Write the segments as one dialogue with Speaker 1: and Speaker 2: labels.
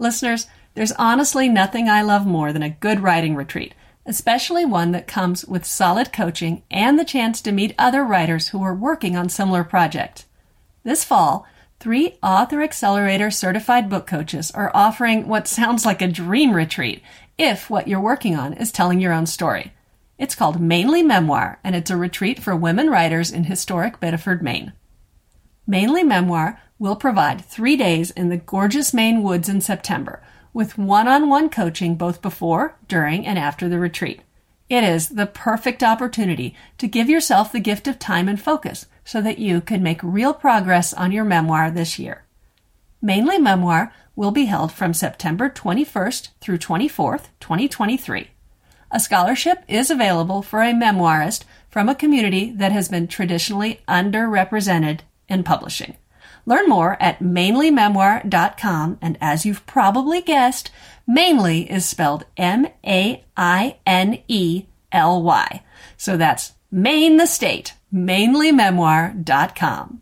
Speaker 1: Listeners, there's honestly nothing I love more than a good writing retreat, especially one that comes with solid coaching and the chance to meet other writers who are working on similar projects. This fall, three Author Accelerator certified book coaches are offering what sounds like a dream retreat if what you're working on is telling your own story. It's called Mainly Memoir, and it's a retreat for women writers in historic Biddeford, Maine. Mainly Memoir will provide three days in the gorgeous Maine woods in September with one on one coaching both before, during, and after the retreat. It is the perfect opportunity to give yourself the gift of time and focus so that you can make real progress on your memoir this year. Mainly Memoir will be held from September 21st through 24th, 2023. A scholarship is available for a memoirist from a community that has been traditionally underrepresented in publishing. Learn more at mainlymemoir.com, and as you've probably guessed, mainly is spelled M A I N E L Y. So that's Maine the state, mainlymemoir.com.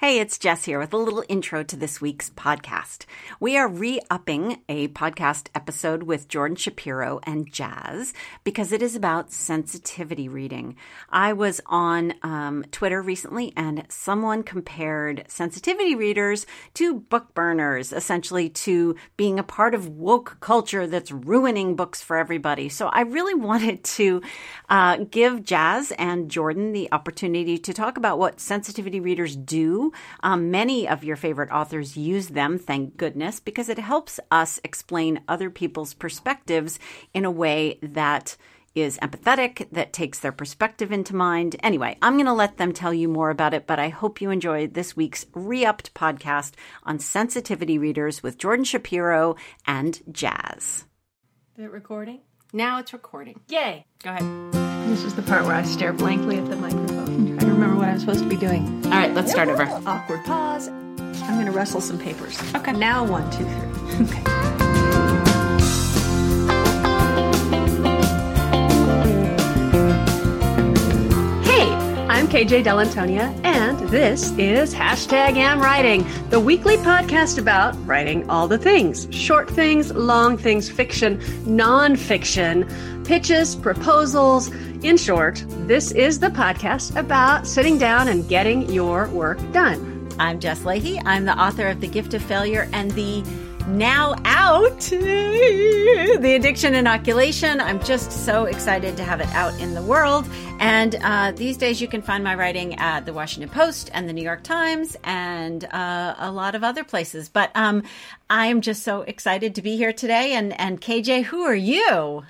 Speaker 2: Hey, it's Jess here with a little intro to this week's podcast. We are re upping a podcast episode with Jordan Shapiro and Jazz because it is about sensitivity reading. I was on um, Twitter recently and someone compared sensitivity readers to book burners, essentially to being a part of woke culture that's ruining books for everybody. So I really wanted to uh, give Jazz and Jordan the opportunity to talk about what sensitivity readers do um, many of your favorite authors use them, thank goodness, because it helps us explain other people's perspectives in a way that is empathetic, that takes their perspective into mind. Anyway, I'm going to let them tell you more about it, but I hope you enjoyed this week's re upped podcast on sensitivity readers with Jordan Shapiro and Jazz.
Speaker 1: Is it recording?
Speaker 2: Now it's recording.
Speaker 1: Yay!
Speaker 2: Go ahead.
Speaker 1: This is the part where I stare blankly at the microphone. Try to remember what I'm supposed to be doing.
Speaker 2: All right, let's start over.
Speaker 1: Awkward pause. I'm going to rustle some papers.
Speaker 2: Okay.
Speaker 1: Now one, two, three. Okay. KJ Dell'Antonia, and this is Hashtag Am Writing, the weekly podcast about writing all the things short things, long things, fiction, nonfiction, pitches, proposals. In short, this is the podcast about sitting down and getting your work done.
Speaker 2: I'm Jess Lahey. I'm the author of The Gift of Failure and the now out The Addiction Inoculation. I'm just so excited to have it out in the world. And uh, these days, you can find my writing at the Washington Post and the New York Times and uh, a lot of other places. But um, I'm just so excited to be here today. And, and KJ, who are you?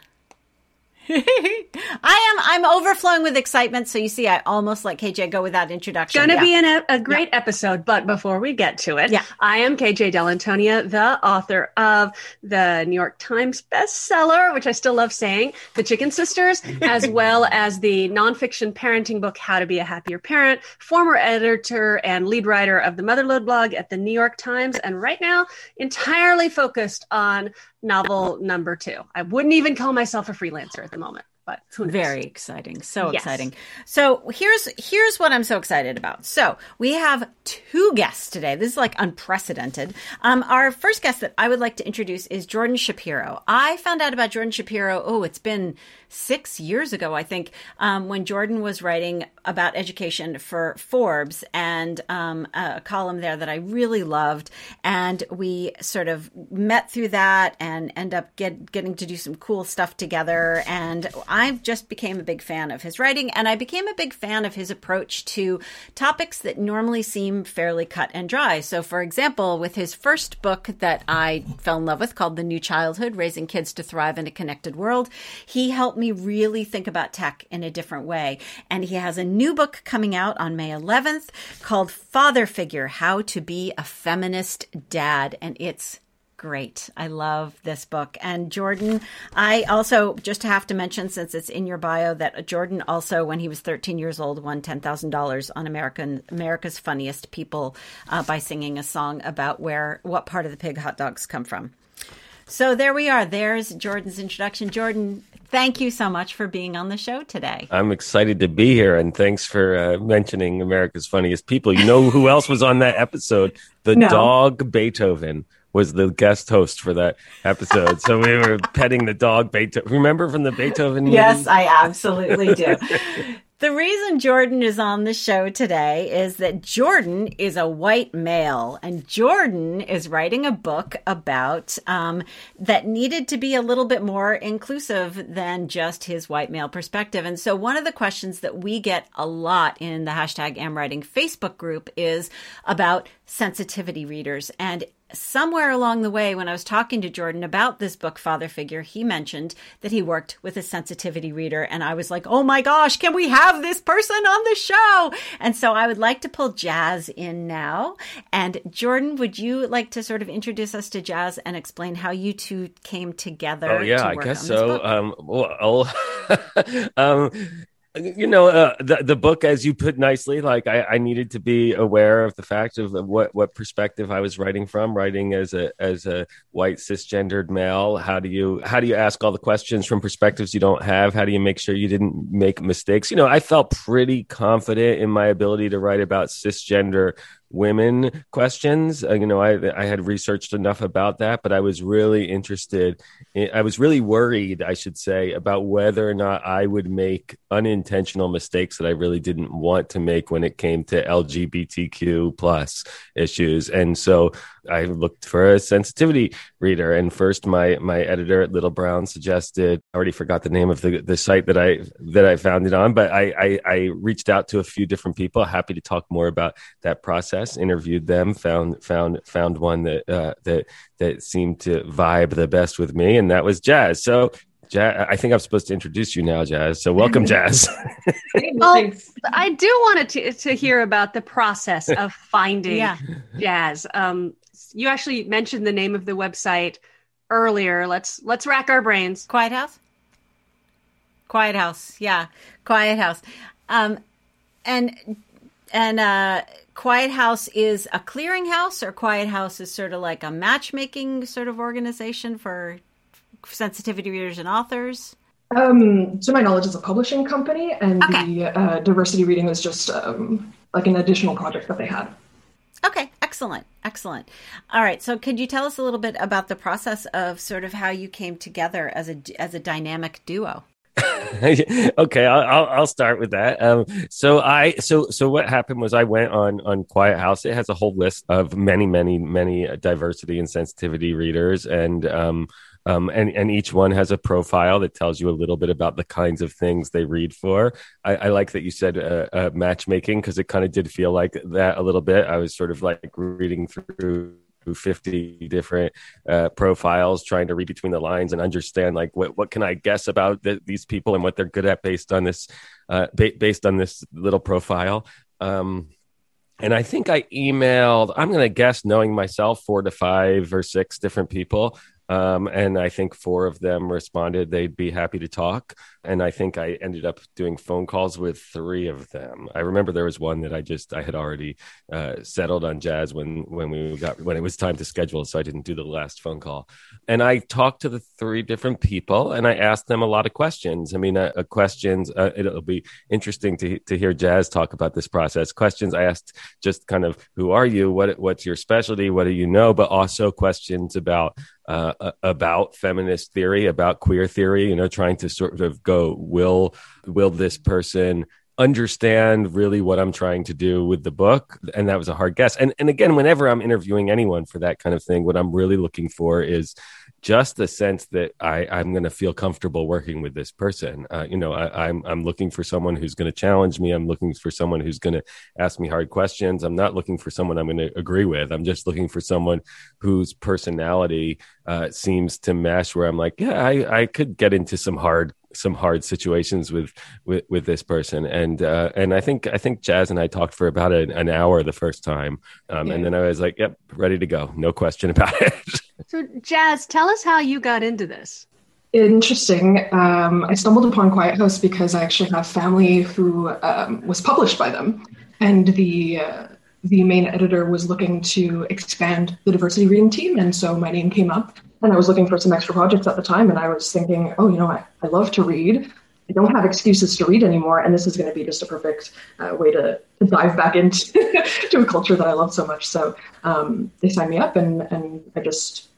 Speaker 2: I am. I'm overflowing with excitement. So you see, I almost let KJ go without introduction.
Speaker 1: Going to
Speaker 2: Yeah.
Speaker 1: be an, a great episode, but before we get to it,
Speaker 2: Yeah.
Speaker 1: I am KJ Dell'Antonia, the author of the New York Times bestseller, which I still love saying, The Chicken Sisters, as well as the nonfiction parenting book, How to Be a Happier Parent, former editor and lead writer of the Motherlode blog at the New York Times, and right now entirely focused on novel number two. I wouldn't even call myself a freelancer at the moment, but?
Speaker 2: Very exciting. So
Speaker 1: Yes.
Speaker 2: exciting. So here's here's what I'm so excited about. So we have two guests today. This is like unprecedented. Um, our first guest that I would like to introduce is Jordan Shapiro. I found out about Jordan Shapiro. Oh, it's been six years ago, I think, um, when Jordan was writing about education for Forbes and um, a column there that I really loved. And we sort of met through that and end up get, getting to do some cool stuff together. And I just became a big fan of his writing. And I became a big fan of his approach to topics that normally seem fairly cut and dry. So, for example, with his first book that I fell in love with called The New Childhood Raising Kids to Thrive in a Connected World, he helped me really think about tech in a different way. And he has a new book coming out on May 11th called Father Figure How to Be a Feminist Dad. And it's great. I love this book. And Jordan, I also just have to mention, since it's in your bio, that Jordan also, when he was 13 years old, won $10,000 on American America's Funniest People uh, by singing a song about where what part of the pig hot dogs come from. So there we are. There's Jordan's introduction. Jordan, thank you so much for being on the show today.
Speaker 3: I'm excited to be here, and thanks for uh, mentioning America's Funniest People. You know who else was on that episode? The
Speaker 1: No.
Speaker 3: dog Beethoven was the guest host for that episode. so we were petting the dog Beethoven. Remember from the Beethoven?
Speaker 2: Yes, I absolutely do. The reason Jordan is on the show today is that Jordan is a white male, and Jordan is writing a book about um, that needed to be a little bit more inclusive than just his white male perspective. And so, one of the questions that we get a lot in the hashtag AmWriting Facebook group is about sensitivity readers. And somewhere along the way, when I was talking to Jordan about this book, Father Figure, he mentioned that he worked with a sensitivity reader. And I was like, oh my gosh, can we have this person on the show? And so I would like to pull Jazz in now. And Jordan, would you like to sort of introduce us to Jazz and explain how you two came together?
Speaker 3: Oh, yeah, I guess so. Um, well, um, you know uh, the the book as you put nicely like I, I needed to be aware of the fact of what what perspective I was writing from. Writing as a as a white cisgendered male how do you how do you ask all the questions from perspectives you don't have? How do you make sure you didn't make mistakes? You know I felt pretty confident in my ability to write about cisgender women questions. Uh, you know, I I had researched enough about that, but I was really interested. In, I was really worried, I should say, about whether or not I would make unintentional mistakes that I really didn't want to make when it came to LGBTQ plus issues. And so I looked for a sensitivity reader, and first my my editor at Little Brown suggested. I already forgot the name of the, the site that I that I found it on, but I, I I reached out to a few different people. Happy to talk more about that process. Interviewed them, found found found one that uh, that that seemed to vibe the best with me, and that was Jazz. So Jazz, I think I'm supposed to introduce you now, Jazz. So welcome, Jazz.
Speaker 4: well, I do want to, to hear about the process of finding yeah. Jazz. Um, you actually mentioned the name of the website earlier. Let's let's rack our brains.
Speaker 2: Quiet House. Quiet House, yeah, Quiet House, um, and and uh, Quiet House is a clearinghouse, or Quiet House is sort of like a matchmaking sort of organization for sensitivity readers and authors.
Speaker 5: Um, to my knowledge, it's a publishing company, and okay. the uh, diversity reading was just um, like an additional project that they had.
Speaker 2: Okay, excellent, excellent. All right, so could you tell us a little bit about the process of sort of how you came together as a as a dynamic duo?
Speaker 3: okay, I'll, I'll start with that. Um, so I so so what happened was I went on on Quiet House. It has a whole list of many many many diversity and sensitivity readers, and um, um, and and each one has a profile that tells you a little bit about the kinds of things they read for. I, I like that you said uh, uh, matchmaking because it kind of did feel like that a little bit. I was sort of like reading through 50 different uh, profiles trying to read between the lines and understand like what, what can i guess about the, these people and what they're good at based on this uh, ba- based on this little profile um, and i think i emailed i'm going to guess knowing myself four to five or six different people um, and I think four of them responded they'd be happy to talk. And I think I ended up doing phone calls with three of them. I remember there was one that I just I had already uh, settled on Jazz when when we got when it was time to schedule, so I didn't do the last phone call. And I talked to the three different people, and I asked them a lot of questions. I mean, uh, uh, questions. Uh, it'll be interesting to to hear Jazz talk about this process. Questions I asked just kind of who are you, what what's your specialty, what do you know, but also questions about uh, about feminist theory, about queer theory, you know, trying to sort of go, will, will this person understand really what I'm trying to do with the book. And that was a hard guess. And, and again, whenever I'm interviewing anyone for that kind of thing, what I'm really looking for is just the sense that I, I'm going to feel comfortable working with this person. Uh, you know, I, I'm, I'm looking for someone who's going to challenge me. I'm looking for someone who's going to ask me hard questions. I'm not looking for someone I'm going to agree with. I'm just looking for someone whose personality uh, seems to mesh where I'm like, yeah, I, I could get into some hard some hard situations with with, with this person. And uh, and I think I think Jazz and I talked for about an, an hour the first time um, yeah. and then I was like yep ready to go. No question about it.
Speaker 4: So Jazz tell us how you got into this.
Speaker 5: Interesting. Um, I stumbled upon Quiet House because I actually have family who um, was published by them. And the uh, the main editor was looking to expand the diversity reading team. And so my name came up and I was looking for some extra projects at the time, and I was thinking, oh, you know, I, I love to read, I don't have excuses to read anymore, and this is going to be just a perfect uh, way to, to, dive back into to a culture that I love so much. So um, they signed me up, and and I just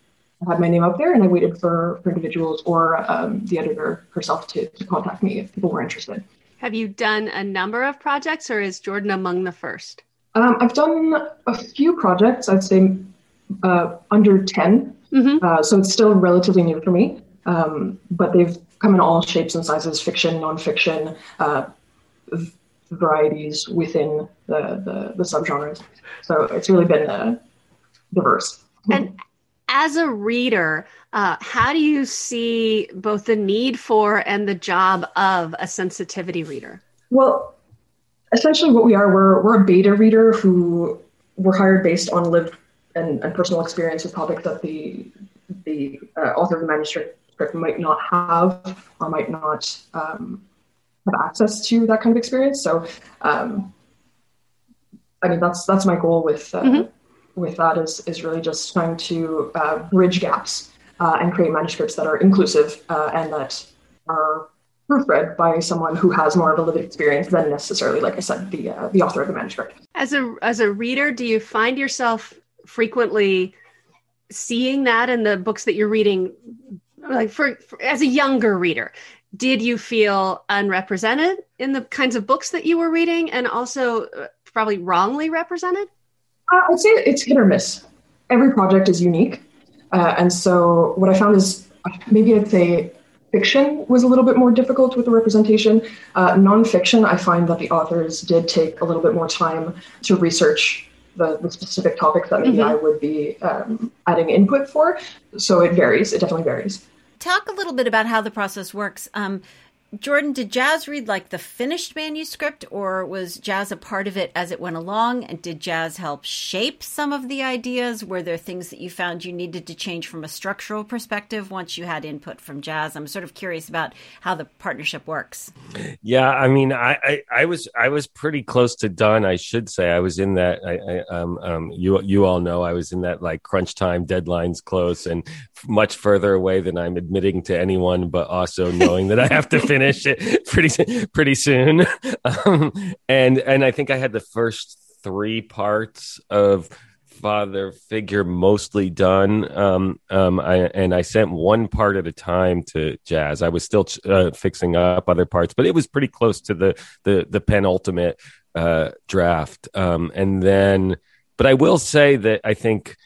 Speaker 5: had my name up there, and I waited for, for individuals or um, the editor herself to, to contact me if people were interested.
Speaker 4: Have you done a number of projects, or is Jordan among the first?
Speaker 5: Um, I've done a few projects. I'd say uh, under 10 mm-hmm. uh, so it's still relatively new for me. Um, but they've come in all shapes and sizes fiction, nonfiction, uh, varieties within the, the, the, subgenres. So it's really been uh, diverse.
Speaker 4: And as a reader, uh, how do you see both the need for and the job of a sensitivity reader?
Speaker 5: Well, essentially, what we are, we're, we're a beta reader who were hired based on lived and, and personal experience with topics that the the uh, author of the manuscript might not have or might not um, have access to that kind of experience. So, um, I mean, that's that's my goal with uh, mm-hmm. with that is is really just trying to uh, bridge gaps uh, and create manuscripts that are inclusive uh, and that are proofread by someone who has more of a lived experience than necessarily, like I said, the uh, the author of the manuscript.
Speaker 4: As a as a reader, do you find yourself frequently seeing that in the books that you're reading like for, for, as a younger reader did you feel unrepresented in the kinds of books that you were reading and also uh, probably wrongly represented?
Speaker 5: Uh, i'd say it's hit or miss. Every project is unique. Uh, and so what i found is maybe i'd say fiction was a little bit more difficult with the representation. Uh, nonfiction i find that the authors did take a little bit more time to research the, the specific topics that mm-hmm. I would be um, adding input for. So it varies. It definitely varies.
Speaker 2: Talk a little bit about how the process works. Um, Jordan, did Jazz read like the finished manuscript, or was Jazz a part of it as it went along? And did Jazz help shape some of the ideas? Were there things that you found you needed to change from a structural perspective once you had input from Jazz? I'm sort of curious about how the partnership works.
Speaker 3: Yeah, I mean, I I, I was I was pretty close to done. I should say I was in that. I, I um um you you all know I was in that like crunch time, deadlines close, and much further away than I'm admitting to anyone, but also knowing that I have to finish it pretty pretty soon. Um, and and I think I had the first three parts of father figure mostly done. Um, um, I, and i sent one part at a time to jazz. I was still uh, fixing up other parts but it was pretty close to the the, the penultimate uh, draft. Um, and then but i will say that i think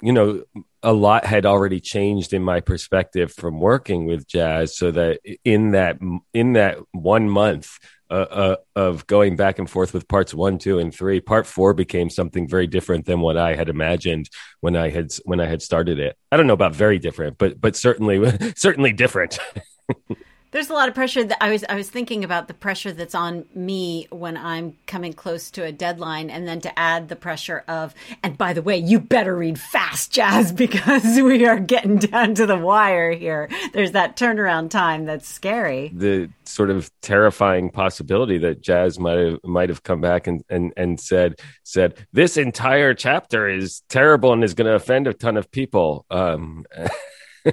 Speaker 3: you know a lot had already changed in my perspective from working with jazz so that in that in that one month uh, uh, of going back and forth with parts one two and three part four became something very different than what i had imagined when i had when i had started it. I don't know about very different but but certainly certainly different
Speaker 2: There's a lot of pressure that I was I was thinking about the pressure that's on me when I'm coming close to a deadline and then to add the pressure of and by the way, you better read fast jazz because we are getting down to the wire here. There's that turnaround time that's scary.
Speaker 3: The sort of terrifying possibility that jazz might have might have come back and and, and said said this entire chapter is terrible and is going to offend a ton of people. Um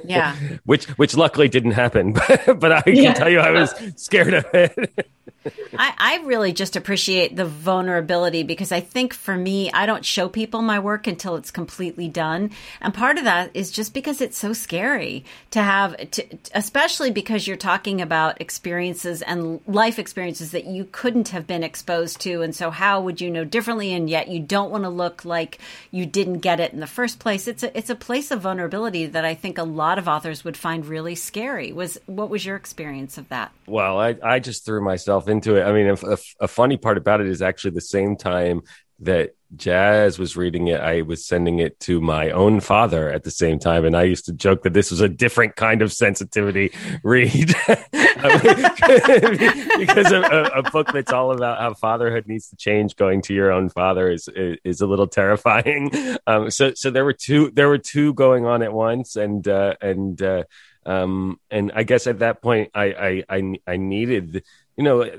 Speaker 2: Yeah.
Speaker 3: which which luckily didn't happen, but, but I yeah. can tell you I was scared of it.
Speaker 2: I, I really just appreciate the vulnerability because I think for me, I don't show people my work until it's completely done. And part of that is just because it's so scary to have, to, especially because you're talking about experiences and life experiences that you couldn't have been exposed to. And so, how would you know differently? And yet, you don't want to look like you didn't get it in the first place. It's a, it's a place of vulnerability that I think a lot of authors would find really scary. Was what was your experience of that?
Speaker 3: Well, I, I just threw myself into it. I mean, a, a, funny part about it is actually the same time that Jazz was reading it, I was sending it to my own father at the same time. And I used to joke that this was a different kind of sensitivity read because a, a, book that's all about how fatherhood needs to change going to your own father is, is, is a little terrifying. Um, so, so there were two, there were two going on at once and, uh, and, uh, um, and I guess at that point I, I, I, I needed, you know,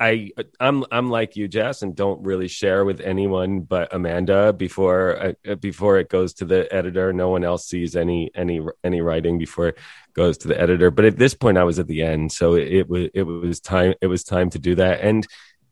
Speaker 3: I, I, I'm I'm like you, Jess, and don't really share with anyone but Amanda before uh, before it goes to the editor. No one else sees any any any writing before it goes to the editor. But at this point, I was at the end, so it, it was it was time it was time to do that, and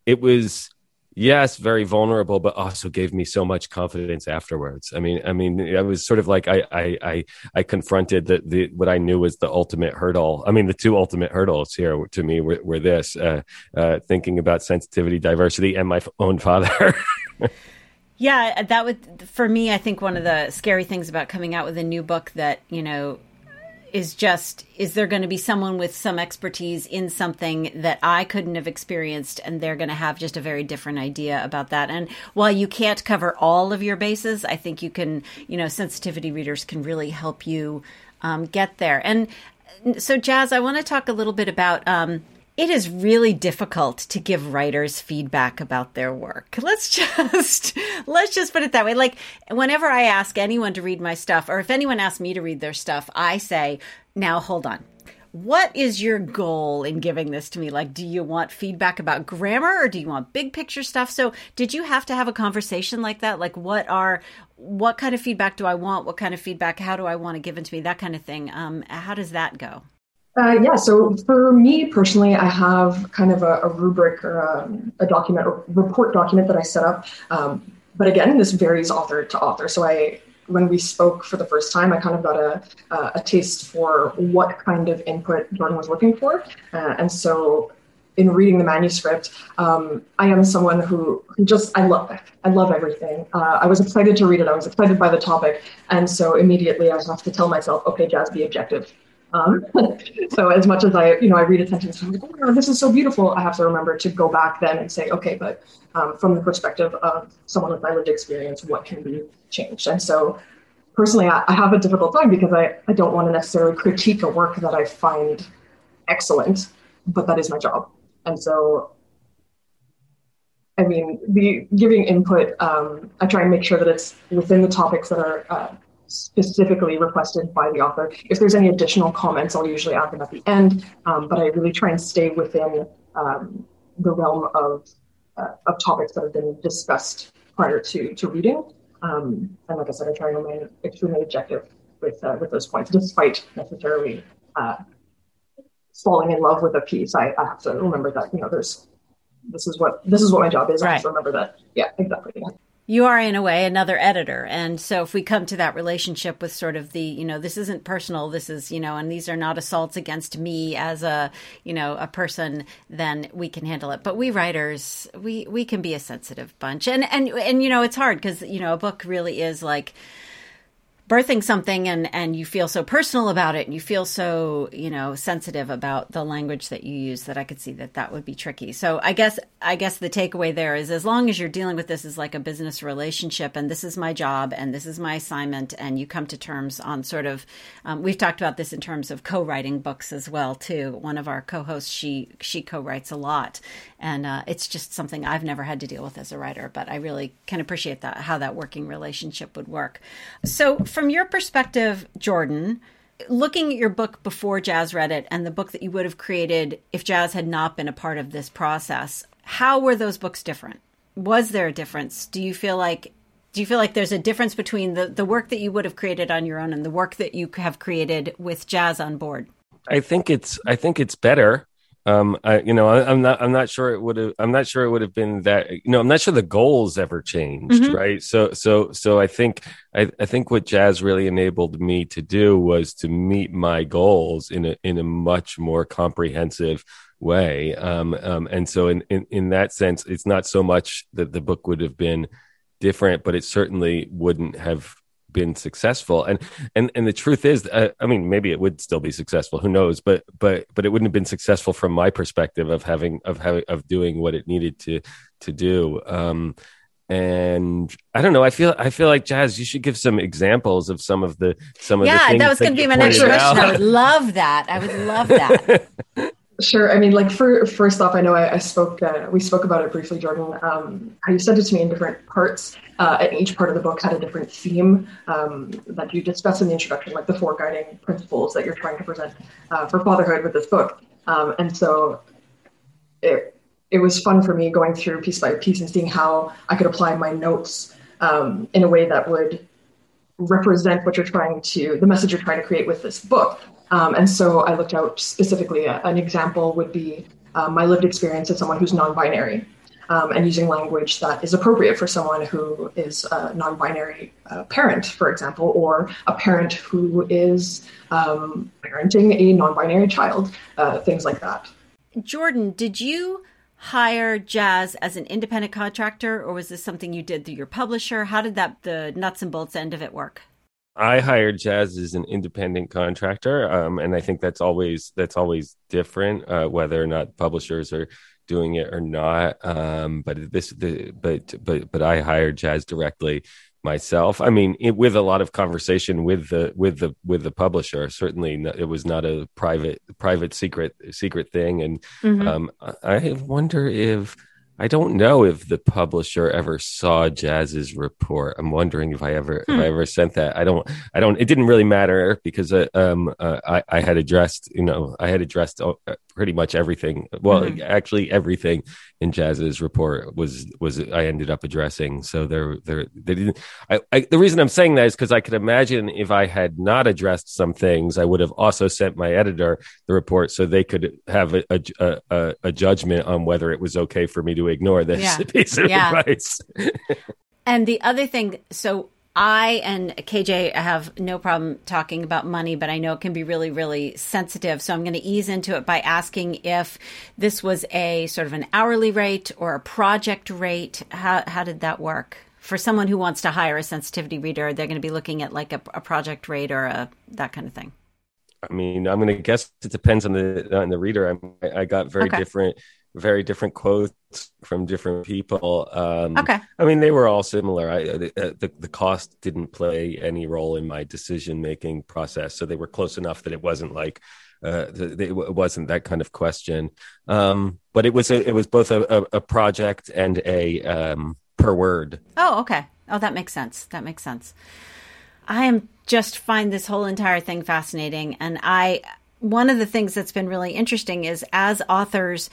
Speaker 3: it was yes very vulnerable but also gave me so much confidence afterwards. I mean i mean i was sort of like i i i, I confronted the, the what i knew was the ultimate hurdle. I mean the two ultimate hurdles here to me were, were this uh, uh, thinking about sensitivity diversity and my own father.
Speaker 2: Yeah that would for me i think one of the scary things about coming out with a new book that you know is just is there going to be someone with some expertise in something that I couldn't have experienced and they're going to have just a very different idea about that? And while you can't cover all of your bases I think you can you know sensitivity readers can really help you um, get there. And so Jazz I want to talk a little bit about um, it is really difficult to give writers feedback about their work. Let's just let's just put it that way. Like whenever I ask anyone to read my stuff or if anyone asks me to read their stuff, I say, "Now hold on. What is your goal in giving this to me? Like do you want feedback about grammar or do you want big picture stuff?" So, did you have to have a conversation like that? Like what are what kind of feedback do I want? What kind of feedback how do I want to give it to me? That kind of thing. Um how does that go?
Speaker 5: Uh, yeah, so for me personally, I have kind of a, a rubric or a, um, a, document or report document that I set up. Um, but again, this varies author to author. So I, when we spoke for the first time, I kind of got a, a taste for what kind of input Jordan was looking for. Uh, and so in reading the manuscript, um, I am someone who, just I love I love everything. Uh, I was excited to read it. I was excited by the topic, and so immediately I was have to tell myself, okay, Jazz, be objective. Um, so as much as I, you know, I read a sentence and I'm like, oh, this is so beautiful, I have to remember to go back then and say, okay, but um, from the perspective of someone with my lived experience, what can be changed? And so personally, I, I have a difficult time because I, I don't want to necessarily critique a work that I find excellent, but that is my job. And so I mean, the giving input, um, I try and make sure that it's within the topics that are uh, specifically requested by the author. If there's any additional comments, I'll usually add them at the end, um, but I really try and stay within um, the realm of, uh, of topics that have been discussed prior to, to reading. Um, and like I said, I try and remain extremely objective with, uh, with those points, despite necessarily uh, falling in love with a piece. I, I have to remember that, you know, there's this is what this is what my job is. Right. I have to remember that. Yeah, exactly. Yeah
Speaker 2: you are in a way another editor. And so if we come to that relationship with sort of the you know this isn't personal this is you know and these are not assaults against me as a you know a person then we can handle it. But we writers we we can be a sensitive bunch. And and and you know it's hard because you know a book really is like birthing something and and you feel so personal about it and you feel so you know sensitive about the language that you use that I could see that that would be tricky. So I guess I guess the takeaway there is as long as you're dealing with this as like a business relationship and this is my job and this is my assignment and you come to terms on sort of um, we've talked about this in terms of co-writing books as well too. One of our co-hosts she she co-writes a lot and uh, it's just something I've never had to deal with as a writer, but I really can appreciate that how that working relationship would work. So from your perspective, Jordan, looking at your book before Jazz read it and the book that you would have created if Jazz had not been a part of this process, how were those books different? Was there a difference? Do you feel like do you feel like there's a difference between the, the work that you would have created on your own and the work that you have created with Jazz on board?
Speaker 3: I think it's I think it's better um i you know I, am not i'm not sure it would have i'm not sure it would have been that you know i'm not sure the goals ever changed mm-hmm. right so so so i think I, I think what jazz really enabled me to do was to meet my goals in a in a much more comprehensive way um, um and so in, in in that sense it's not so much that the book would have been different but it certainly wouldn't have been successful and and and the truth is uh, i mean maybe it would still be successful who knows but but but it wouldn't have been successful from my perspective of having of having of doing what it needed to to do um and I don't know. I feel I feel like Jazz. You should give some examples of some of the some of
Speaker 2: yeah.
Speaker 3: The yeah.
Speaker 2: that was going to be my next question. I would love that. I would love that.
Speaker 5: Sure. I mean, like for first off, I know I, I spoke. Uh, we spoke about it briefly, Jordan. Um, how you sent it to me in different parts, uh, and each part of the book had a different theme um, that you discuss in the introduction, like the four guiding principles that you're trying to present uh, for fatherhood with this book. Um, and so, it it was fun for me going through piece by piece and seeing how I could apply my notes um, in a way that would represent what you're trying to, the message you're trying to create with this book. Um, and so I looked out specifically. An example would be uh, my lived experience as someone who's non-binary. Um, and using language that is appropriate for someone who is a non binary uh, parent, for example, or a parent who is um, parenting a non binary child, uh, things like that.
Speaker 2: Jordan, did you hire Jazz as an independent contractor, or was this something you did through your publisher? How did that the nuts and bolts end of it work?
Speaker 3: I hired Jazz as an independent contractor, um, and I think that's always that's always different, uh, whether or not publishers are doing it or not. Um, but this, the, but but but I hired Jazz directly myself. I mean, it, with a lot of conversation with the with the with the publisher. Certainly, it was not a private private secret secret thing. And mm-hmm. um, I wonder if I don't know if the publisher ever saw Jazz's report. I'm wondering if I ever hmm. if I ever sent that. I don't. I don't. It didn't really matter because uh, um uh, I I had addressed you know I had addressed uh, pretty much everything. Well, mm-hmm. actually, everything in Jazz's report was was I ended up addressing. So there there they didn't. I, I the reason I'm saying that is because I could imagine if I had not addressed some things, I would have also sent my editor the report so they could have a a, a, a judgment on whether it was okay for me to ignore this yeah. piece of yeah. advice.
Speaker 2: and the other thing, so I and KJ have no problem talking about money, but I know it can be really, really sensitive. So I'm going to ease into it by asking if this was a sort of an hourly rate or a project rate. How, how did that work? For someone who wants to hire a sensitivity reader, they're going to be looking at like a, a project rate or a that kind of thing.
Speaker 3: I mean, I'm going to guess it depends on the on the reader. I, I got very okay. different very different quotes from different people. Um,
Speaker 2: okay.
Speaker 3: I mean, they were all similar. I, uh, the, uh, the, the cost didn't play any role in my decision making process, so they were close enough that it wasn't like uh, it wasn't that kind of question. Um, but it was a, it was both a, a, project and a um, per word.
Speaker 2: Oh, okay. Oh, that makes sense. That makes sense. I am just find this whole entire thing fascinating, and I one of the things that's been really interesting is as authors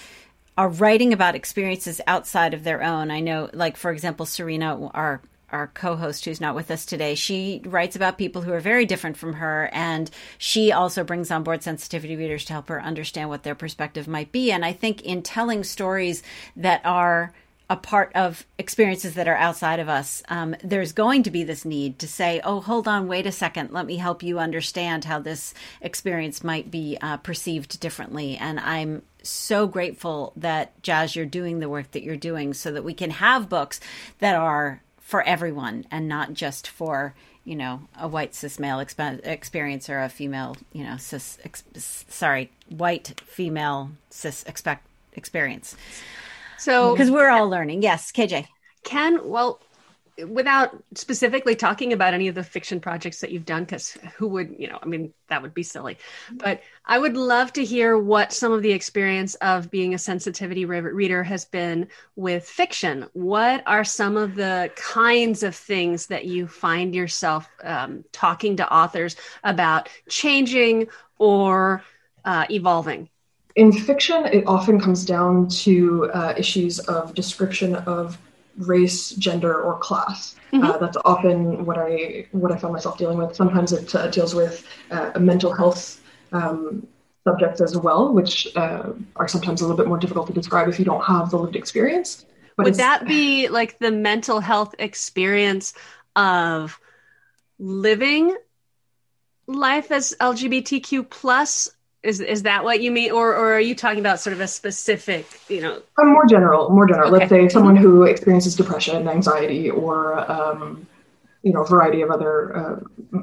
Speaker 2: are writing about experiences outside of their own. I know, like, for example, Serena, our our co-host who's not with us today she writes about people who are very different from her and she also brings on board sensitivity readers to help her understand what their perspective might be and i think in telling stories that are a part of experiences that are outside of us, um, there's going to be this need to say, oh, hold on, wait a second, let me help you understand how this experience might be uh, perceived differently. And I'm so grateful that, Jazz, you're doing the work that you're doing so that we can have books that are for everyone and not just for you know a white cis male exp- experience or a female you know cis ex- sorry white female cis expect experience so because we're all learning. Yes, KJ.
Speaker 1: Can well without specifically talking about any of the fiction projects that you've done because who would you know i mean that would be silly. But i would love to hear what some of the experience of being a sensitivity reader has been with fiction. What are some of the kinds of things that you find yourself um, talking to authors about changing or uh, evolving?
Speaker 5: In fiction, it often comes down to uh, issues of description of race, gender, or class. Mm-hmm. Uh, that's often what I what I find myself dealing with. Sometimes it uh, deals with uh, mental health um, subjects as well, which uh, are sometimes a little bit more difficult to describe if you don't have the lived experience.
Speaker 1: But Would that be like the mental health experience of living life as LGBTQ plus is is that what you mean, or or are you talking about sort of a specific, you know?
Speaker 5: I'm more general, more general. Okay. Let's say someone who experiences depression, anxiety, or um, you know, a variety of other uh,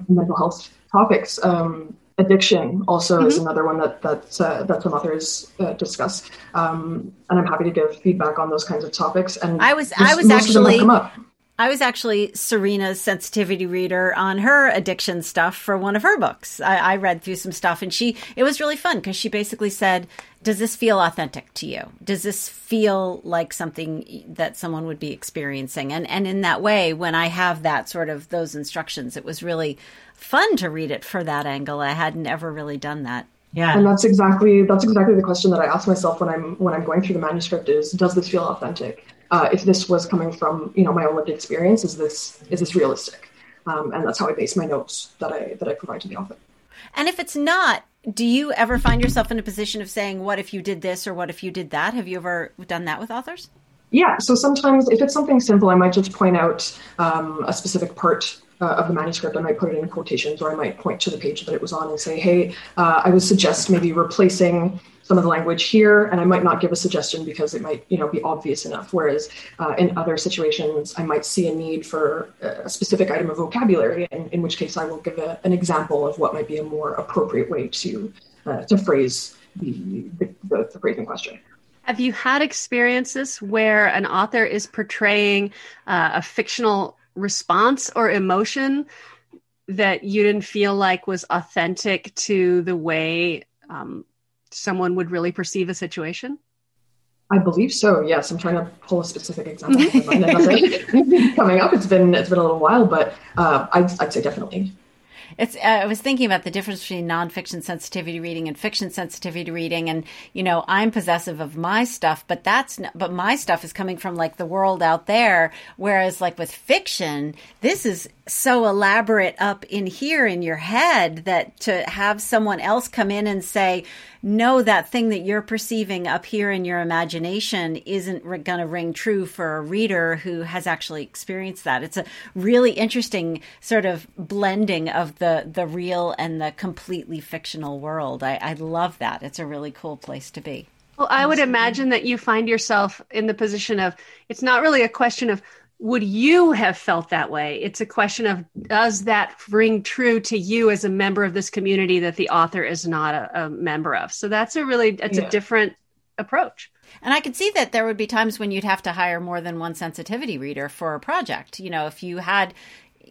Speaker 5: mental health topics. Um, addiction also mm-hmm. is another one that that uh, that some authors uh, discuss, um, and I'm happy to give feedback on those kinds of topics. And
Speaker 2: I was I was actually I was actually Serena's sensitivity reader on her addiction stuff for one of her books. I, I read through some stuff and she, it was really fun because she basically said, Does this feel authentic to you? Does this feel like something that someone would be experiencing? And, and in that way, when I have that sort of those instructions, it was really fun to read it for that angle. I hadn't ever really done that. Yeah.
Speaker 5: And that's exactly that's exactly the question that I ask myself when I'm when I'm going through the manuscript is does this feel authentic? Uh, if this was coming from you know my own lived experience, is this is this realistic? Um, and that's how I base my notes that I that I provide to the author.
Speaker 2: And if it's not, do you ever find yourself in a position of saying, "What if you did this?" or "What if you did that"? Have you ever done that with authors?
Speaker 5: Yeah. So sometimes, if it's something simple, I might just point out um, a specific part uh, of the manuscript, I might put it in quotations or I might point to the page that it was on and say, hey, uh, I would suggest maybe replacing some of the language here, and I might not give a suggestion because it might, you know, be obvious enough. Whereas uh, in other situations, I might see a need for a specific item of vocabulary, and in which case I will give a, an example of what might be a more appropriate way to uh, to phrase the, the, the, phrase question.
Speaker 1: Have you had experiences where an author is portraying uh, a fictional response or emotion that you didn't feel like was authentic to the way um, someone would really perceive a situation?
Speaker 5: I believe so. Yes, I'm trying to pull a specific example. coming up. It's been it's been a little while, but uh, I'd, I'd say definitely.
Speaker 2: It's. Uh, I was thinking about the difference between nonfiction sensitivity reading and fiction sensitivity reading, and you know, I'm possessive of my stuff, but that's not, but my stuff is coming from like the world out there. Whereas, like with fiction, this is so elaborate up in here in your head that to have someone else come in and say, no, that thing that you're perceiving up here in your imagination isn't going to ring true for a reader who has actually experienced that. It's a really interesting sort of blending of the, the real and the completely fictional world. I, I love that. It's a really cool place to be.
Speaker 1: Well, I would imagine that you find yourself in the position of it's not really a question of would you have felt that way? It's a question of does that ring true to you as a member of this community that the author is not a, a member of? So that's a really it's yeah. a different approach.
Speaker 2: And I could see that there would be times when you'd have to hire more than one sensitivity reader for a project. You know, if you had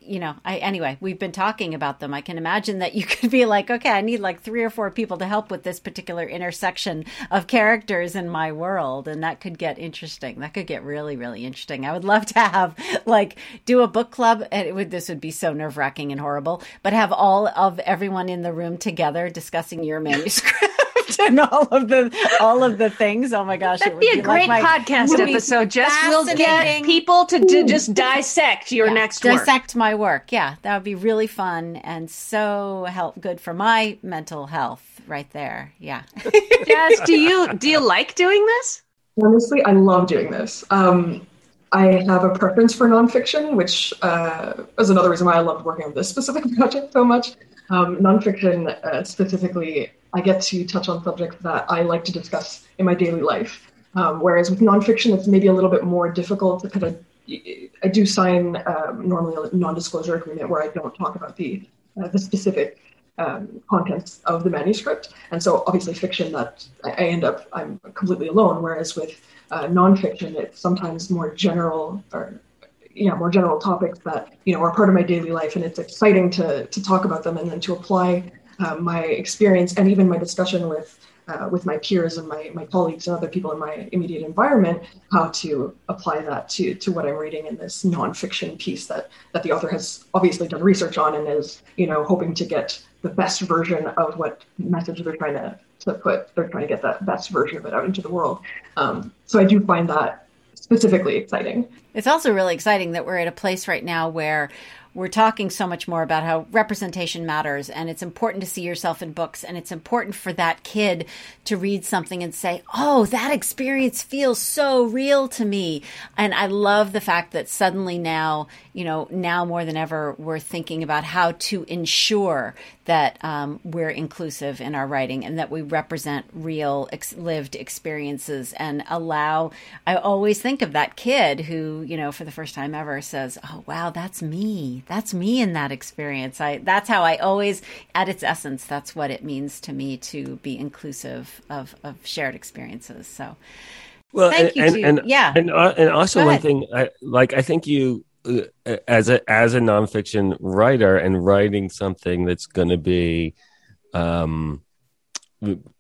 Speaker 2: you know, I anyway, we've been talking about them. I can imagine that you could be like, okay, I need like three or four people to help with this particular intersection of characters in my world, and that could get interesting. That could get really, really interesting. I would love to have like do a book club, and it would this would be so nerve wracking and horrible, but have all of everyone in the room together discussing your manuscript. and all of the all of the things. Oh my gosh,
Speaker 1: that'd be a be great like my, podcast episode. Just we'll get people to, to just dissect your
Speaker 2: yeah,
Speaker 1: next
Speaker 2: dissect
Speaker 1: work.
Speaker 2: my work. Yeah, that would be really fun and so help good for my mental health. Right there. Yeah.
Speaker 1: Jazz, do you do you like doing this?
Speaker 5: Honestly, I love doing this. Um, I have a preference for nonfiction, which uh, is another reason why I loved working on this specific project so much. Um, nonfiction, uh, specifically, I get to touch on subjects that I like to discuss in my daily life. Um, whereas with nonfiction, it's maybe a little bit more difficult kind of. I do sign um, normally a non-disclosure agreement where I don't talk about the uh, the specific um, contents of the manuscript, and so obviously fiction that I end up I'm completely alone. Whereas with uh, nonfiction, it's sometimes more general or yeah more general topics that you know are part of my daily life, and it's exciting to to talk about them and then to apply uh, my experience and even my discussion with uh, with my peers and my, my colleagues and other people in my immediate environment, how to apply that to, to what I'm reading in this nonfiction piece that, that the author has obviously done research on and is, you know, hoping to get the best version of what message they're trying to, to put. They're trying to get that best version of it out into the world. Um, so I do find that specifically exciting.
Speaker 2: It's also really exciting that we're at a place right now where we're talking so much more about how representation matters and it's important to see yourself in books and it's important for that kid to read something and say, "Oh, that experience feels so real to me." And I love the fact that suddenly now, you know, now more than ever we're thinking about how to ensure that um, we're inclusive in our writing and that we represent real ex- lived experiences and allow I always think of that kid who, you know, for the first time ever says, "Oh, wow, that's me." That's me in that experience. I that's how I always, at its essence, that's what it means to me to be inclusive of of shared experiences. So,
Speaker 3: well, thank and, you. And, to, and, yeah, and uh, and also one thing, I, like I think you uh, as a as a nonfiction writer and writing something that's going to be um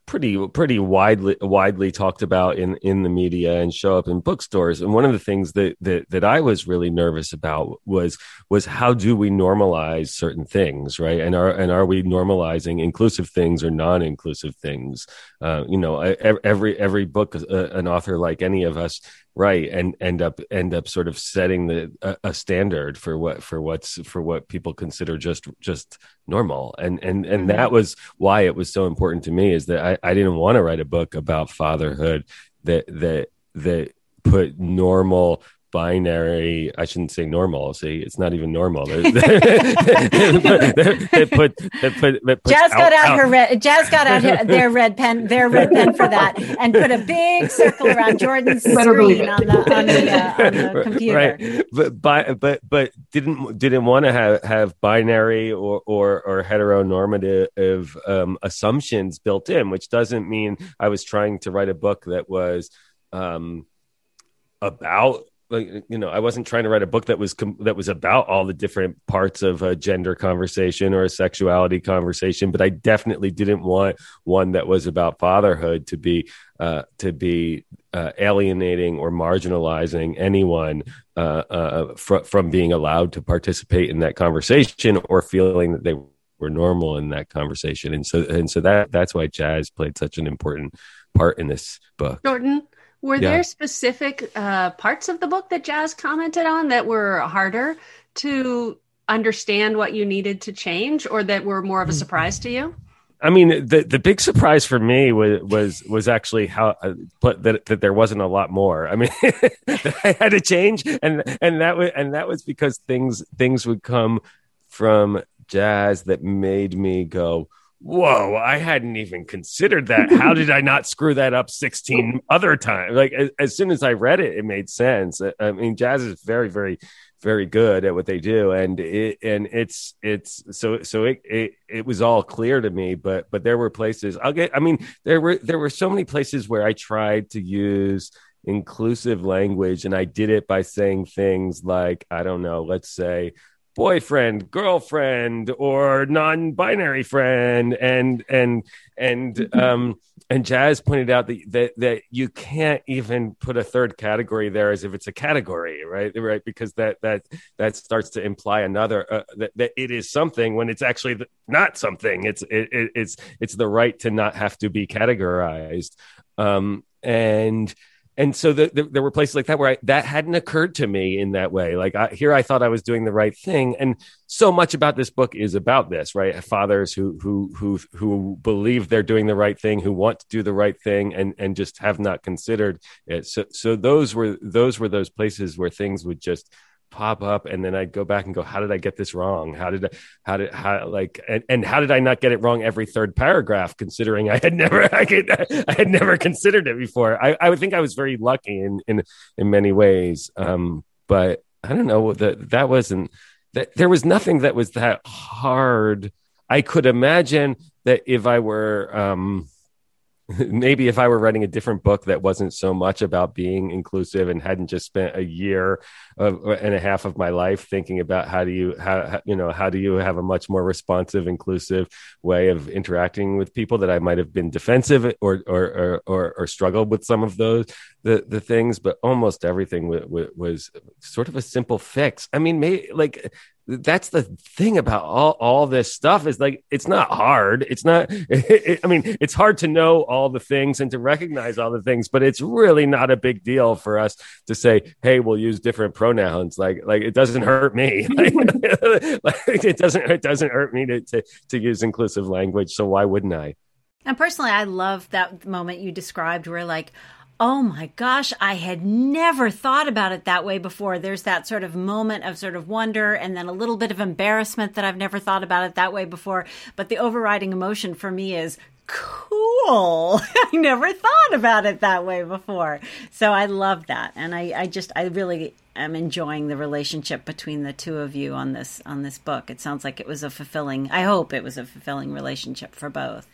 Speaker 3: pretty pretty widely widely talked about in in the media and show up in bookstores. And one of the things that that that I was really nervous about was was how do we normalize certain things right? And are and are we normalizing inclusive things or non-inclusive things? Uh, you know every every book uh, an author like any of us right and end up end up sort of setting the a, a, standard for what for what's for what people consider just just normal and and and mm-hmm. that was why it was so important to me is that i, I didn't want to write a book about fatherhood that that that put normal binary i shouldn't say normal see it's not even normal. They,
Speaker 2: put they put, they jazz got out, out, her red jazz got out her, their red pen their red pen for that and put a big circle around jordan's screen on the on the, uh, on the computer.
Speaker 3: Right but but but but didn't didn't want to have have binary or or, or heteronormative um, assumptions built in which doesn't mean i was trying to write a book that was um, about like you know i wasn't trying to write a book that was com- that was about all the different parts of a gender conversation or a sexuality conversation but i definitely didn't want one that was about fatherhood to be uh, to be uh, alienating or marginalizing anyone uh, uh fr- from being allowed to participate in that conversation or feeling that they were normal in that conversation. And so and so that that's why jazz played such an important part in this book.
Speaker 1: Jordan were yeah. there specific uh, parts of the book that Jazz commented on that were harder to understand what you needed to change, or that were more of a surprise to you?
Speaker 3: I mean, the the big surprise for me was was was actually how uh, that that there wasn't a lot more. I mean, I had to change, and and that was and that was because things things would come from jazz that made me go, whoa, I hadn't even considered that. How did I not screw that up 16 other times? Like as, as, soon as I read it, it made sense. I mean, jazz is very, very, very good at what they do. And it, and it's, it's so, so it, it, it was all clear to me, but, but there were places I'll get, I mean, there were, there were so many places where I tried to use inclusive language and I did it by saying things like, I don't know, let's say, boyfriend girlfriend or non-binary friend. And and and um and jazz pointed out that, that that you can't even put a third category there as if it's a category right? Right? Because that that that starts to imply another uh, that, that it is something when it's actually not something. It's it, it, it's it's the right to not have to be categorized. Um and and so the, the, there were places like that where I, that hadn't occurred to me in that way. Like I, here, I thought I was doing the right thing, and so much about this book is about this, right? Fathers who who who who believe they're doing the right thing, who want to do the right thing, and and just have not considered it. So so those were those were those places where things would just pop up and then I'd go back and go, how did I get this wrong? How did I, how did, how like, and, and how did I not get it wrong every third paragraph, considering I had never, I, could, I had never considered it before. I, I would think I was very lucky in, in, in many ways. Um, but I don't know that that wasn't, that there was nothing that was that hard. I could imagine that if I were, um, maybe if I were writing a different book that wasn't so much about being inclusive and hadn't just spent a year of, and a half of my life thinking about how do you how you know how do you have a much more responsive inclusive way of interacting with people that I might have been defensive or or or, or, or struggled with some of those the the things but almost everything w- w- was sort of a simple fix. I mean may, like that's the thing about all, all this stuff is like it's not hard. It's not it, it, i mean it's hard to know all the things and to recognize all the things but it's really not a big deal for us to say hey we'll use different pronouns. Like like it doesn't hurt me. Like, like, it doesn't it doesn't hurt me to, to to use inclusive language so why wouldn't i?
Speaker 2: And personally, I love that moment you described where, like, oh my gosh, I had never thought about it that way before. There's that sort of moment of sort of wonder and then a little bit of embarrassment that I've never thought about it that way before. But the overriding emotion for me is cool. I never thought about it that way before. So I love that. And I, I just, I really am enjoying the relationship between the two of you on this, on this book. It sounds like it was a fulfilling, I hope it was a fulfilling relationship for both.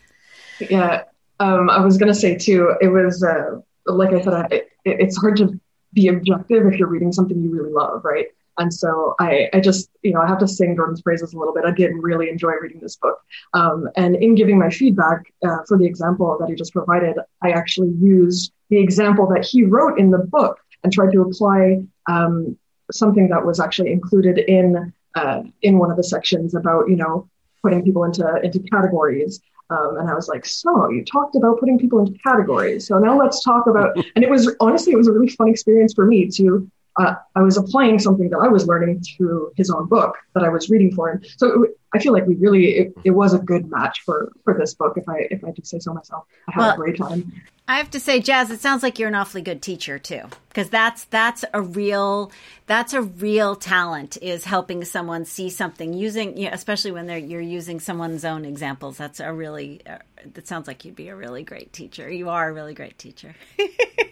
Speaker 5: Yeah. Um, I was going to say too, it was, uh, like I said, it, it's hard to be objective if you're reading something you really love, right? And so I, I just, you know, I have to sing Jordan's praises a little bit. I did really enjoy reading this book. Um, and in giving my feedback uh, for the example that he just provided, I actually used the example that he wrote in the book and tried to apply um, something that was actually included in uh, in one of the sections about, you know, putting people into into categories. Um, and I was like, so you talked about putting people into categories. So now let's talk about, and it was honestly, it was a really fun experience for me to, uh, I was applying something that I was learning through his own book that I was reading for him. So it, I feel like we really, it, it, was a good match for, for this book. If I, if I do say so myself, I had well, a great time.
Speaker 2: I have to say, Jazz, it sounds like you're an awfully good teacher too, because that's that's a real that's a real talent is helping someone see something using, you know, especially when they're you're using someone's own examples. That's a really uh, that sounds like you'd be a really great teacher. You are a really great teacher.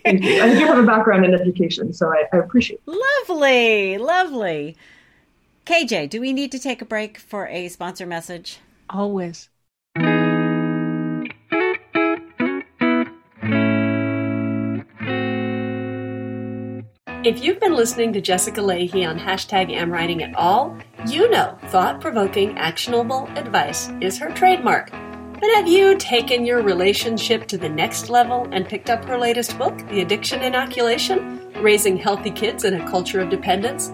Speaker 5: Thank you. I do have a background in education, so I, I appreciate.
Speaker 2: It. Lovely, lovely. KJ, do we need to take a break for a sponsor message?
Speaker 1: Always. If you've been listening to Jessica Lahey on hashtag AmWriting at all, you know thought provoking, actionable advice is her trademark. But have you taken your relationship to the next level and picked up her latest book, The Addiction Inoculation Raising Healthy Kids in a Culture of Dependence?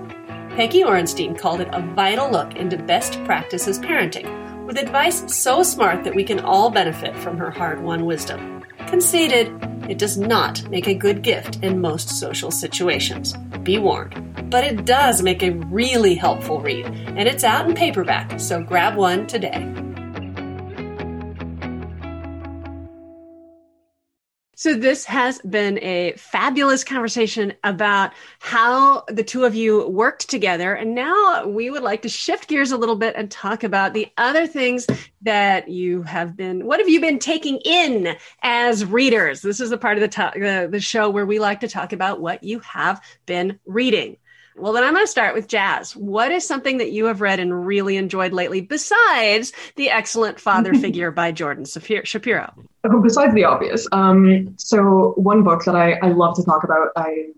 Speaker 1: Peggy Orenstein called it a vital look into best practices parenting, with advice so smart that we can all benefit from her hard won wisdom. Conceded, it does not make a good gift in most social situations. Be warned. But it does make a really helpful read, and it's out in paperback, so grab one today. So, this has been a fabulous conversation about how the two of you worked together. And now we would like to shift gears a little bit and talk about the other things that you have been, what have you been taking in as readers? This is a part of the, to- the, the show where we like to talk about what you have been reading. Well, then I'm going to start with Jazz. What is something that you have read and really enjoyed lately besides The Excellent Father Figure by Jordan Shapiro?
Speaker 5: Oh, besides the obvious. Um, so, one book that I, I love to talk about, I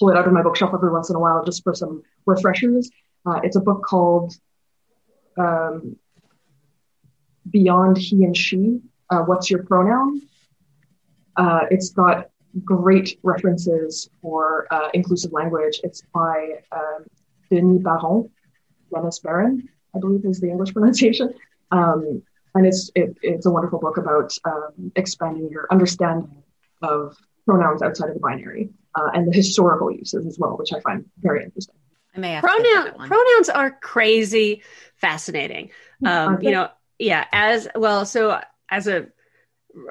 Speaker 5: pull it out of my bookshelf every once in a while just for some refreshers. Uh, it's a book called um, Beyond He and She uh, What's Your Pronoun? Uh, it's got great references for uh, inclusive language. It's by um, Denis Baron, Dennis Baron, I believe is the English pronunciation. Um, and it's it, it's a wonderful book about um, expanding your understanding of pronouns outside of the binary uh, and the historical uses as well, which I find very interesting.
Speaker 2: I may
Speaker 1: Pronoun, pronouns are crazy, fascinating. Um, you know, yeah. As well, so as a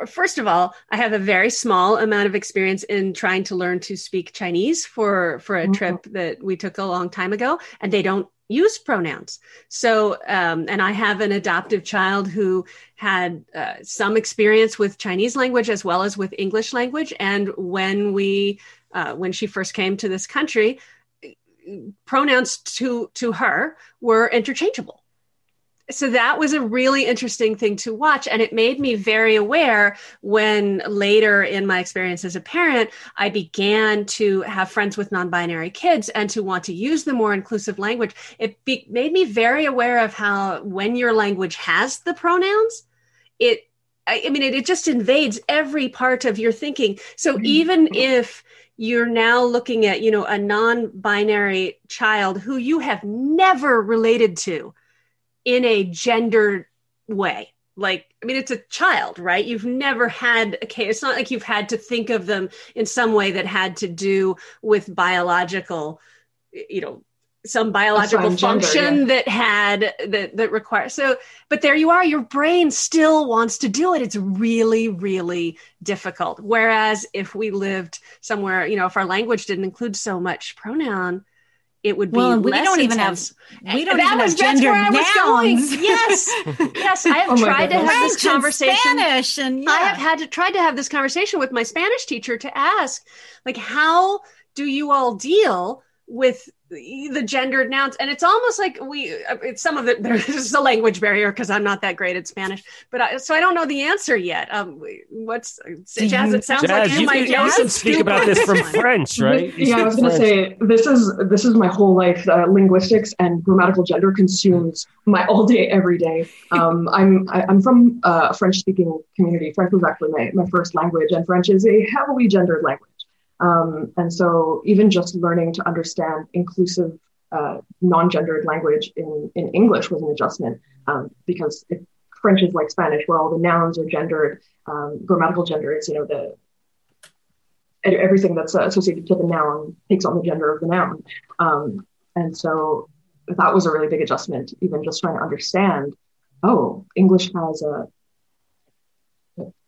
Speaker 1: first of all, I have a very small amount of experience in trying to learn to speak Chinese for for a mm-hmm. trip that we took a long time ago, and they don't use pronouns. So, um, and I have an adoptive child who had uh, some experience with Chinese language as well as with English language, and when we uh, when she first came to this country, pronouns to to her were interchangeable so that was a really interesting thing to watch and it made me very aware when later in my experience as a parent i began to have friends with non-binary kids and to want to use the more inclusive language. It be- made me very aware of how when your language has the pronouns it i, mean it, it just invades every part of your thinking. So mm-hmm. even if you're now looking at you know a non-binary child who you have never related to in a gendered way. Like i mean it's a child right? You've never had a case it's not like you've had to think of them in some way that had to do with biological you know some biological function gender, yeah. that had that that requires so but there you are. Your brain still wants to do it. It's really really difficult. Whereas if we lived somewhere you know if our language didn't include so much pronoun it would be well, we don't even have
Speaker 2: we don't that even was, have gender nouns.
Speaker 1: Yes, yes. I have oh tried to have this conversation.
Speaker 2: Spanish and yeah.
Speaker 1: I have had to try to have this conversation with my Spanish teacher to ask, like, how do you all deal with the gendered nouns and it's almost like we it's some of it there's a language barrier because i'm not that great at spanish but I, so i don't know the answer yet um what's jazz it sounds
Speaker 3: Jazz,
Speaker 1: like you,
Speaker 3: you,
Speaker 1: might
Speaker 3: can,
Speaker 1: know
Speaker 3: you can speak
Speaker 1: stupid
Speaker 3: about this from. French, right? You
Speaker 5: yeah, I was going to
Speaker 3: French.
Speaker 5: say this is this is my whole life. Uh, linguistics and grammatical gender consumes my all day, every day. Um, I'm I, I'm from uh, a French speaking community. French was actually my, my first language, and French is a heavily gendered language. Um, and so even just learning to understand inclusive uh, non-gendered language in, in English was an adjustment um, because French is like Spanish, where all the nouns are gendered. Um, grammatical gender is, you know, the everything that's associated to the noun takes on the gender of the noun. Um, and so that was a really big adjustment, even just trying to understand, oh, English has a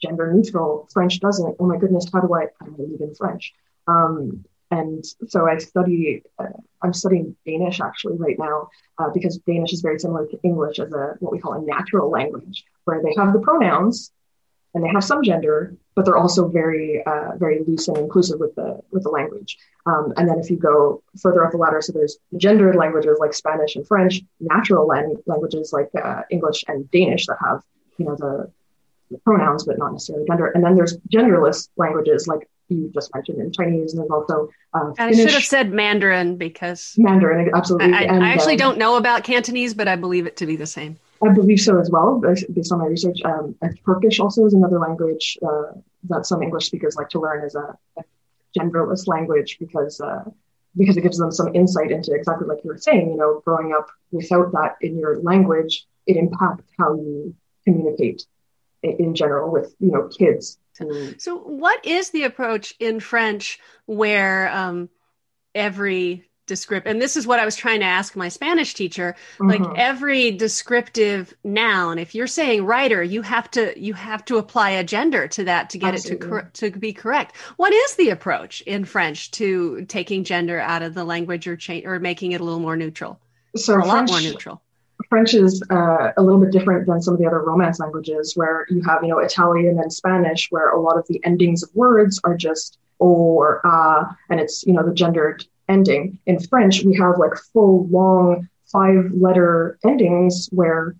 Speaker 5: gender neutral, French doesn't. Oh my goodness, how do I, I read in French? Um, and so I study, uh, I'm studying Danish actually right now uh, because Danish is very similar to English as a what we call a natural language, where they have the pronouns and they have some gender, but they're also very uh, very loose and inclusive with the with the language. Um, and then if you go further up the ladder, so there's gendered languages like Spanish and French, natural lang- languages like uh, English and Danish that have you know the pronouns but not necessarily gender. And then there's genderless languages like you just mentioned in Chinese, and there's also uh,
Speaker 1: I should have said Mandarin because
Speaker 5: Mandarin,
Speaker 1: I,
Speaker 5: absolutely.
Speaker 1: I,
Speaker 5: and,
Speaker 1: I actually
Speaker 5: um,
Speaker 1: don't know about Cantonese, but I believe it to be the same.
Speaker 5: I believe so as well, based on my research. Um, Turkish also is another language uh, that some English speakers like to learn as a, a genderless language because uh, because it gives them some insight into exactly like you were saying. You know, growing up without that in your language, it impacts how you communicate in, general with you know kids. who-
Speaker 1: So, what is the approach in French where um, every descript and this is what I was trying to ask my Spanish teacher, like
Speaker 5: Mhm.
Speaker 1: every descriptive noun, if you're saying writer, you have to you have to apply a gender to that to get it to
Speaker 5: Absolutely.
Speaker 1: to be correct. What is the approach in French to taking gender out of the language or change or making it a little more neutral
Speaker 5: so
Speaker 1: or a lot more neutral?
Speaker 5: French is uh, a little bit different than some of the other Romance languages, where you have, you know, Italian and Spanish, where a lot of the endings of words are just o or ah, and it's, you know, the gendered ending. In French, we have like full, long, five-letter endings where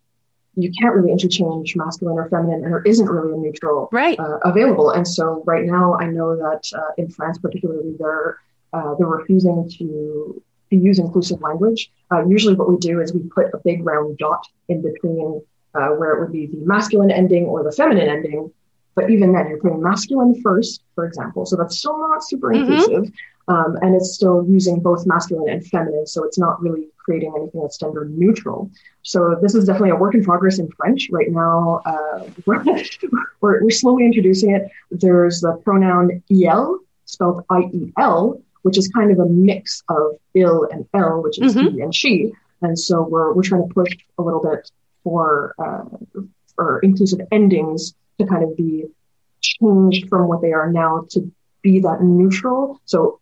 Speaker 5: you can't really interchange masculine or feminine, and there isn't really a neutral
Speaker 1: Right.
Speaker 5: uh, available. And so right now, I know that uh, in France, particularly, they're uh, they're refusing to to use inclusive language. Uh, usually, what we do is we put a big round dot in between uh, where it would be the masculine ending or the feminine ending. But even then, you're putting masculine first, for example. So that's still not super
Speaker 1: Mhm.
Speaker 5: inclusive, um, and it's still using both masculine and feminine. So it's not really creating anything that's gender neutral. So this is definitely a work in progress in French right now. Uh, we're, we're, we're slowly introducing it. There's the pronoun iel, spelled I-E-L, which is kind of a mix of il and elle, which is
Speaker 1: Mhm.
Speaker 5: he and she. And so we're, we're trying to push a little bit for, uh, for inclusive endings to kind of be changed from what they are now to be that neutral. So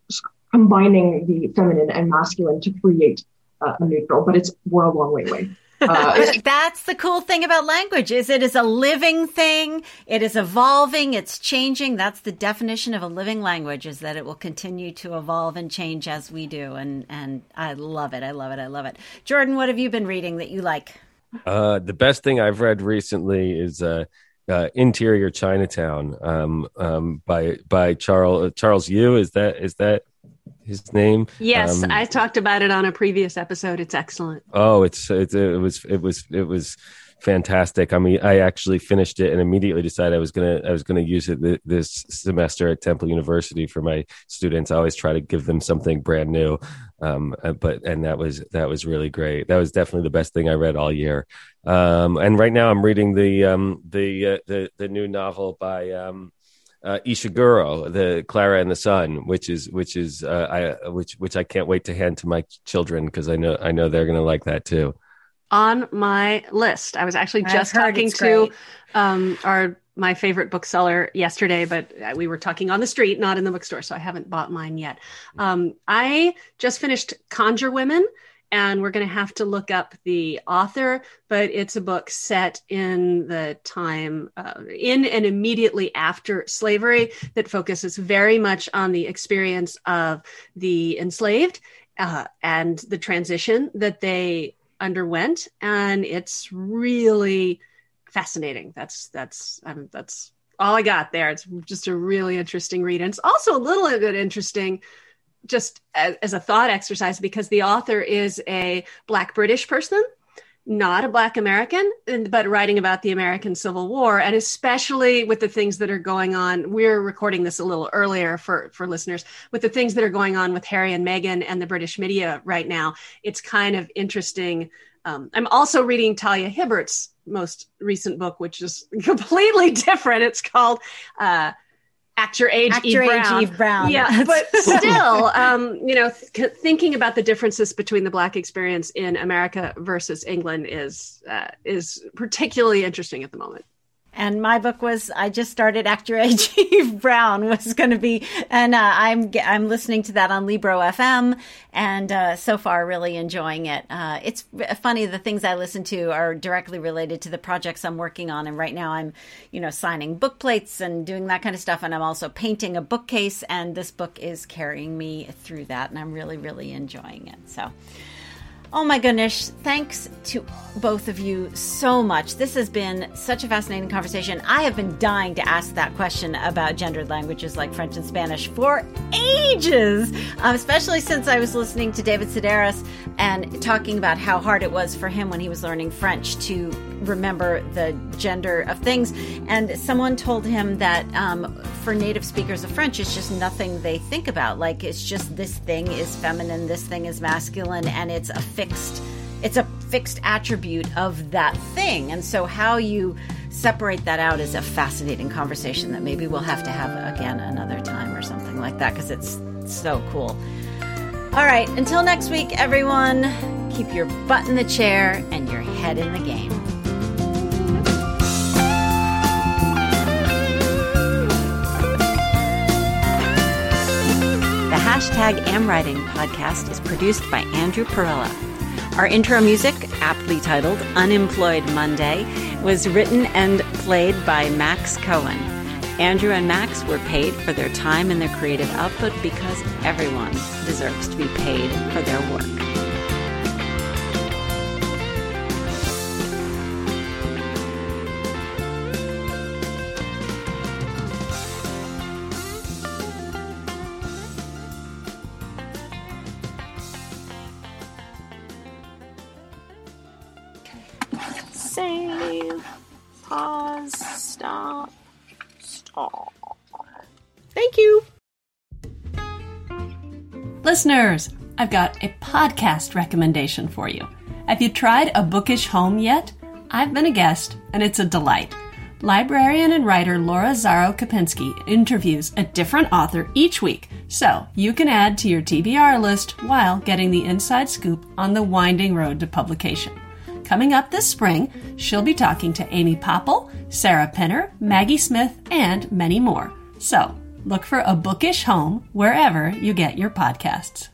Speaker 5: combining the feminine and masculine to create uh, a neutral, but it's we're a long way away. Uh,
Speaker 2: that's the cool thing about language is it is a living thing. It is evolving. It's changing. That's the definition of a living language is that it will continue to evolve and change as we do. And, and I love it. I love it. I love it. Jordan, what have you been reading that you like?
Speaker 3: Uh, the best thing I've read recently is uh, uh, Interior Chinatown um, um, by by Charles Charles Yu. Is that is that his name?
Speaker 1: Yes,
Speaker 3: Um,
Speaker 1: I talked about it on a previous episode. It's excellent.
Speaker 3: Oh, it's, it's it was it was it was fantastic. I mean, I actually finished it and immediately decided I was gonna I was gonna use it th- this semester at Temple University for my students. I always try to give them something brand new, um, uh, but and that was that was really great. That was definitely the best thing I read all year. Um, and right now I'm reading the um, the uh, the the new novel by. Um, uh, Ishiguro, the Klara and the Sun, which is which is uh, I which which I can't wait to hand to my children because I know I know they're gonna like that too.
Speaker 1: on my list. I was actually just talking to um, our my favorite bookseller yesterday, but uh, we were talking on the street, not in the bookstore, so I haven't bought mine yet. Um, I just finished Conjure Women, and we're going to have to look up the author, but it's a book set in the time uh, in and immediately after slavery that focuses very much on the experience of the enslaved uh, and the transition that they underwent, and it's really fascinating. That's that's um, that's all I got there. It's just a really interesting read, and it's also a little bit interesting just as, as, a thought exercise because the author is a black british person not a black american but writing about the american civil war and especially with the things that are going on we're recording this a little earlier for for listeners with the things that are going on with harry and meghan and the british media right now it's kind of interesting. Um, i'm also reading talia hibbert's most recent book which is completely different. It's called uh, act your age,
Speaker 2: Eve, your Brown. Eve Brown.
Speaker 1: Yeah, but still, um, you know, th- thinking about the differences between the Black experience in America versus England is uh, is particularly interesting at the moment
Speaker 2: and my book was I just started Actor Eve Brown was going to be, and uh, I'm I'm listening to that on Libro FM, and uh, so far really enjoying it. Uh, it's funny the things I listen to are directly related to the projects I'm working on, and right now I'm, you know, signing book plates and doing that kind of stuff, and I'm also painting a bookcase, and this book is carrying me through that, and I'm really really enjoying it. So. Oh my goodness. Thanks to both of you so much. This has been such a fascinating conversation. I have been dying to ask that question about gendered languages like French and Spanish for ages, um, especially since I was listening to David Sedaris and talking about how hard it was for him when he was learning French to remember the gender of things. And someone told him that um, for native speakers of French, it's just nothing they think about. Like it's just this thing is feminine, this thing is masculine, and it's a fixed. It's a fixed attribute of that thing. And so, how you separate that out is a fascinating conversation that maybe we'll have to have again another time or something like that because it's so cool. All right, until next week, everyone, keep your butt in the chair and your head in the game. Hashtag AmWriting podcast is produced by Andrew Perella. Our intro music, aptly titled Unemployed Monday, was written and played by Max Cohen. Andrew and Max were paid for their time and their creative output because everyone deserves to be paid for their work.
Speaker 4: Listeners, I've got a podcast recommendation for you. Have you tried A Bookish Home yet? I've been a guest, and it's a delight. Librarian and writer Laura Zaro Kopinski interviews a different author each week, so you can add to your TBR list while getting the inside scoop on the winding road to publication. Coming up this spring, she'll be talking to Amy Poeppel, Sarah Penner, Maggie Smith, and many more. So Look for A Bookish Home wherever you get your podcasts.